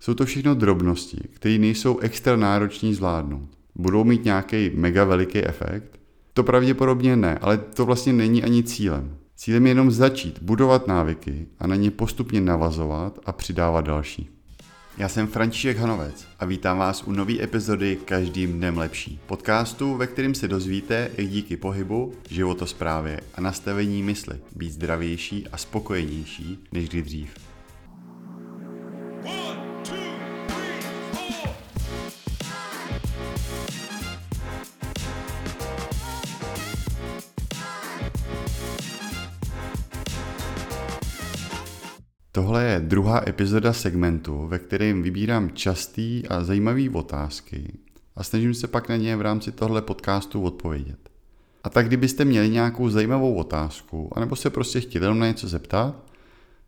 Jsou to všechno drobnosti, které nejsou extra náročný zvládnout. Budou mít nějaký mega veliký efekt? To pravděpodobně ne, ale to vlastně není ani cílem. Cílem je jenom začít budovat návyky a na ně postupně navazovat a přidávat další. Já jsem František Hanovec a vítám vás u nové epizody Každým dnem lepší. Podcastu, ve kterém se dozvíte, jak díky pohybu, životosprávě a nastavení mysli být zdravější a spokojenější než kdy dřív. Tohle je druhá epizoda segmentu, ve kterém vybírám častý a zajímavý otázky a snažím se pak na ně v rámci tohle podcastu odpovědět. A tak kdybyste měli nějakou zajímavou otázku, anebo se prostě chtěli na něco zeptat,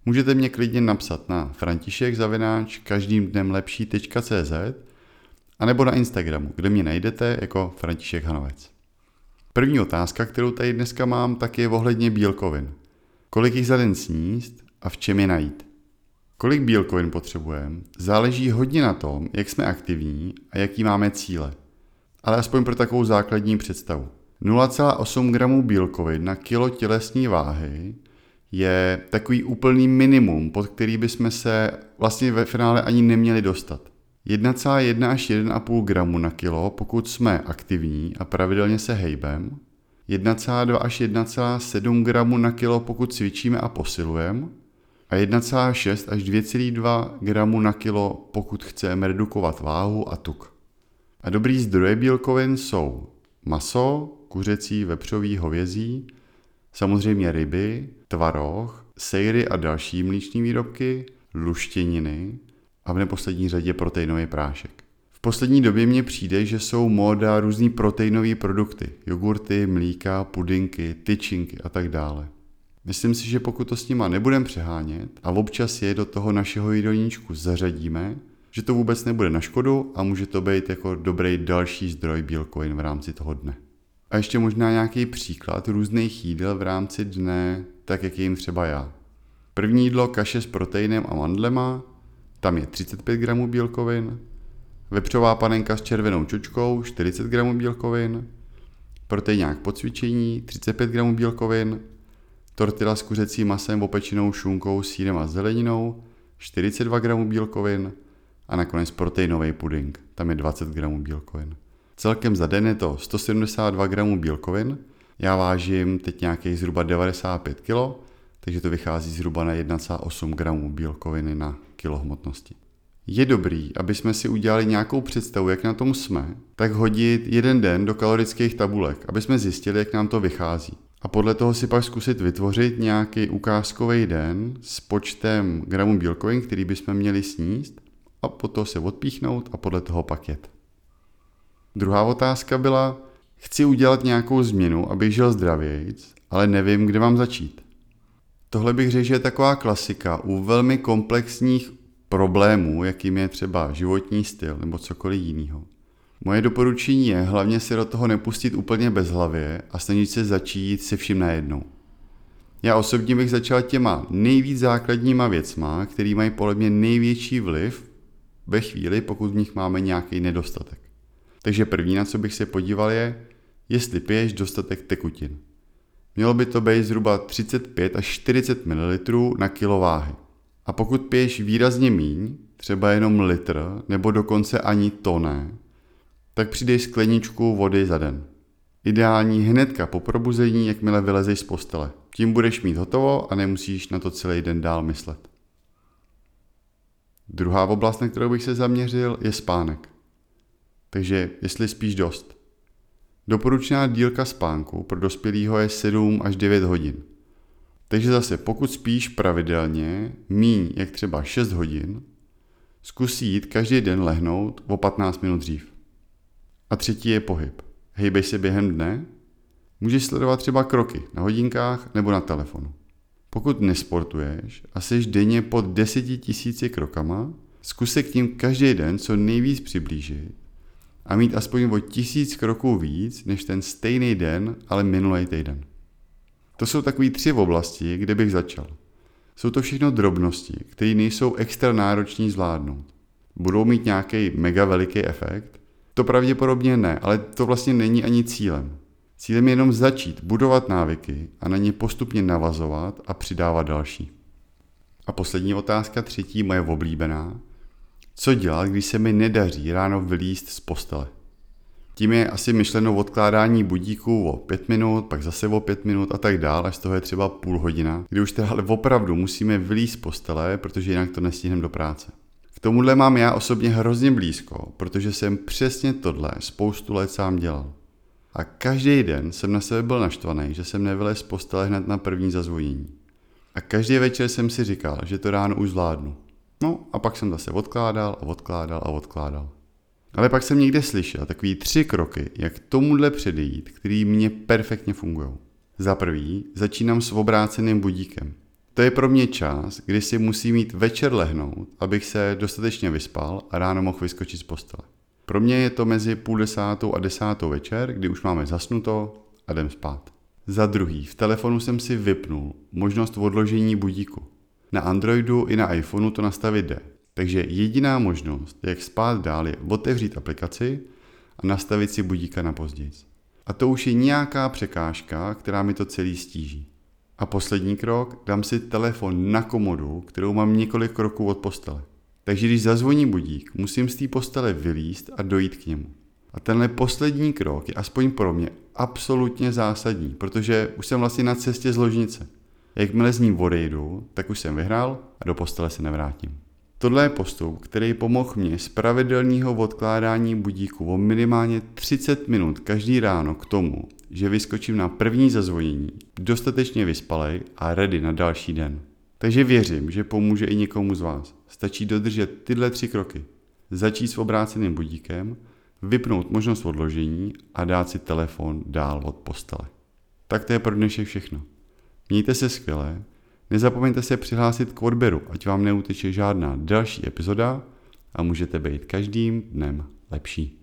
můžete mě klidně napsat na františek zavináč každým dnem lepší.cz anebo na Instagramu, kde mě najdete jako František Hanovec. První otázka, kterou tady dneska mám, tak je ohledně bílkovin. Kolik jich za den sníst a v čem je najít. Kolik bílkovin potřebujeme, záleží hodně na tom, jak jsme aktivní a jaký máme cíle. Ale aspoň pro takovou základní představu. 0,8 gramů bílkovin na kilo tělesní váhy je takový úplný minimum, pod který bychom se vlastně ve finále ani neměli dostat. 1,1 až 1,5 gramu na kilo, pokud jsme aktivní a pravidelně se hejbem, 1,2 až 1,7 gramu na kilo, pokud cvičíme a posilujeme, a 1,6 až 2,2 gramu na kilo, pokud chceme redukovat váhu a tuk. A dobrý zdroje bílkovin jsou maso, kuřecí, vepřový, hovězí, samozřejmě ryby, tvaroh, sejry a další mlíční výrobky, luštěniny a v neposlední řadě proteinový prášek. V poslední době mně přijde, že jsou móda různý proteinové produkty, jogurty, mlíka, pudinky, tyčinky a tak dále. Myslím si, že pokud to s nima nebudeme přehánět a občas je do toho našeho jídelníčku zařadíme, že to vůbec nebude na škodu a může to být jako dobrý další zdroj bílkovin v rámci toho dne. A ještě možná nějaký příklad různých jídel v rámci dne, tak jak jim třeba já. První jídlo kaše s proteinem a mandlema, tam je 35 gramů bílkovin, vepřová panenka s červenou čočkou 40 gramů bílkovin, proteinák po cvičení 35 gramů bílkovin, tortila s kuřecím masem, opečenou šunkou, sírem a zeleninou, 42 gramů bílkovin a nakonec proteinový puding, tam je 20 gramů bílkovin. Celkem za den je to 172 gramů bílkovin, já vážím teď nějakých zhruba 95 kg, takže to vychází zhruba na 1,8 gramů bílkoviny na kilo hmotnosti. Je dobrý, aby jsme si udělali nějakou představu, jak na tom jsme, tak hodit jeden den do kalorických tabulek, aby jsme zjistili, jak nám to vychází a podle toho si pak zkusit vytvořit nějaký ukázkový den s počtem gramů bílkovin, který bychom měli sníst a potom se odpíchnout a podle toho pak jet. Druhá otázka byla, chci udělat nějakou změnu, abych žil zdravějc, ale nevím, kde mám začít. Tohle bych řekl, že je taková klasika u velmi komplexních problémů, jakým je třeba životní styl nebo cokoliv jiného. Moje doporučení je hlavně se do toho nepustit úplně bez hlavě a snažit se začít se vším najednou. Já osobně bych začal těma nejvíc základníma věcma, který mají podle mě největší vliv ve chvíli, pokud v nich máme nějaký nedostatek. Takže první, na co bych se podíval, je, jestli piješ dostatek tekutin. Mělo by to být zhruba 35 až 40 ml na kilo váhy. A pokud piješ výrazně míň, třeba jenom litr, nebo dokonce ani to ne, tak přidej skleničku vody za den. Ideální hnedka po probuzení, jakmile vylezeš z postele. Tím budeš mít hotovo a nemusíš na to celý den dál myslet. Druhá oblast, na kterou bych se zaměřil, je spánek. Takže jestli spíš dost. Doporučená dílka spánku pro dospělého je 7 až 9 hodin. Takže zase pokud spíš pravidelně, míň jak třeba 6 hodin, zkus jít každý den lehnout o 15 minut dřív. A třetí je pohyb. Hejbej se během dne. Můžeš sledovat třeba kroky na hodinkách nebo na telefonu. Pokud nesportuješ a jsi denně pod deseti tisíci krokama, zkus se k ním každý den co nejvíc přiblížit a mít aspoň o tisíc kroků víc než ten stejný den, ale minulý týden. To jsou takové tři oblasti, kde bych začal. Jsou to všechno drobnosti, které nejsou extra náročný zvládnout. Budou mít nějaký mega veliký efekt? To pravděpodobně ne, ale to vlastně není ani cílem. Cílem je jenom začít budovat návyky a na ně postupně navazovat a přidávat další. A poslední otázka, třetí, moje oblíbená. Co dělat, když se mi nedaří ráno vylíst z postele? Tím je asi myšleno odkládání budíků o pět minut, pak zase o pět minut a tak dál, až z toho je třeba půl hodina, kdy už teda ale opravdu musíme vylíst z postele, protože jinak to nestihneme do práce. Tomuhle mám já osobně hrozně blízko, protože jsem přesně tohle spoustu let sám dělal. A každý den jsem na sebe byl naštvaný, že jsem nevylez z postele hned na první zazvonění. A každý večer jsem si říkal, že to ráno už zvládnu. No a pak jsem zase odkládal a odkládal a odkládal. Ale pak jsem někde slyšel takový tři kroky, jak tomuhle předejít, který mě perfektně fungují. Za prvý, začínám s obráceným budíkem. To je pro mě čas, kdy si musím mít večer lehnout, abych se dostatečně vyspal a ráno mohl vyskočit z postele. Pro mě je to mezi půl desátou a desátou večer, kdy už máme zasnuto a jdem spát. Za druhý, v telefonu jsem si vypnul možnost odložení budíku. Na Androidu i na iPhoneu to nastavit jde. Takže jediná možnost, jak spát dál, je otevřít aplikaci a nastavit si budíka na později. A to už je nějaká překážka, která mi to celý stíží. A poslední krok, dám si telefon na komodu, kterou mám několik kroků od postele. Takže když zazvoní budík, musím z té postele vylíst a dojít k němu. A tenhle poslední krok je aspoň pro mě absolutně zásadní, protože už jsem vlastně na cestě z ložnice. Jakmile z ní odejdu, tak už jsem vyhrál a do postele se nevrátím. Tohle je postup, který pomohl mě z pravidelného odkládání budíku o minimálně 30 minut každý ráno k tomu, že vyskočím na první zazvonění, dostatečně vyspalej a ready na další den. Takže věřím, že pomůže i někomu z vás. Stačí dodržet tyhle tři kroky. Začít s obráceným budíkem, vypnout možnost odložení a dát si telefon dál od postele. Tak to je pro dnešek všechno. Mějte se skvěle, nezapomeňte se přihlásit k odběru, ať vám neuteče žádná další epizoda a můžete být každým dnem lepší.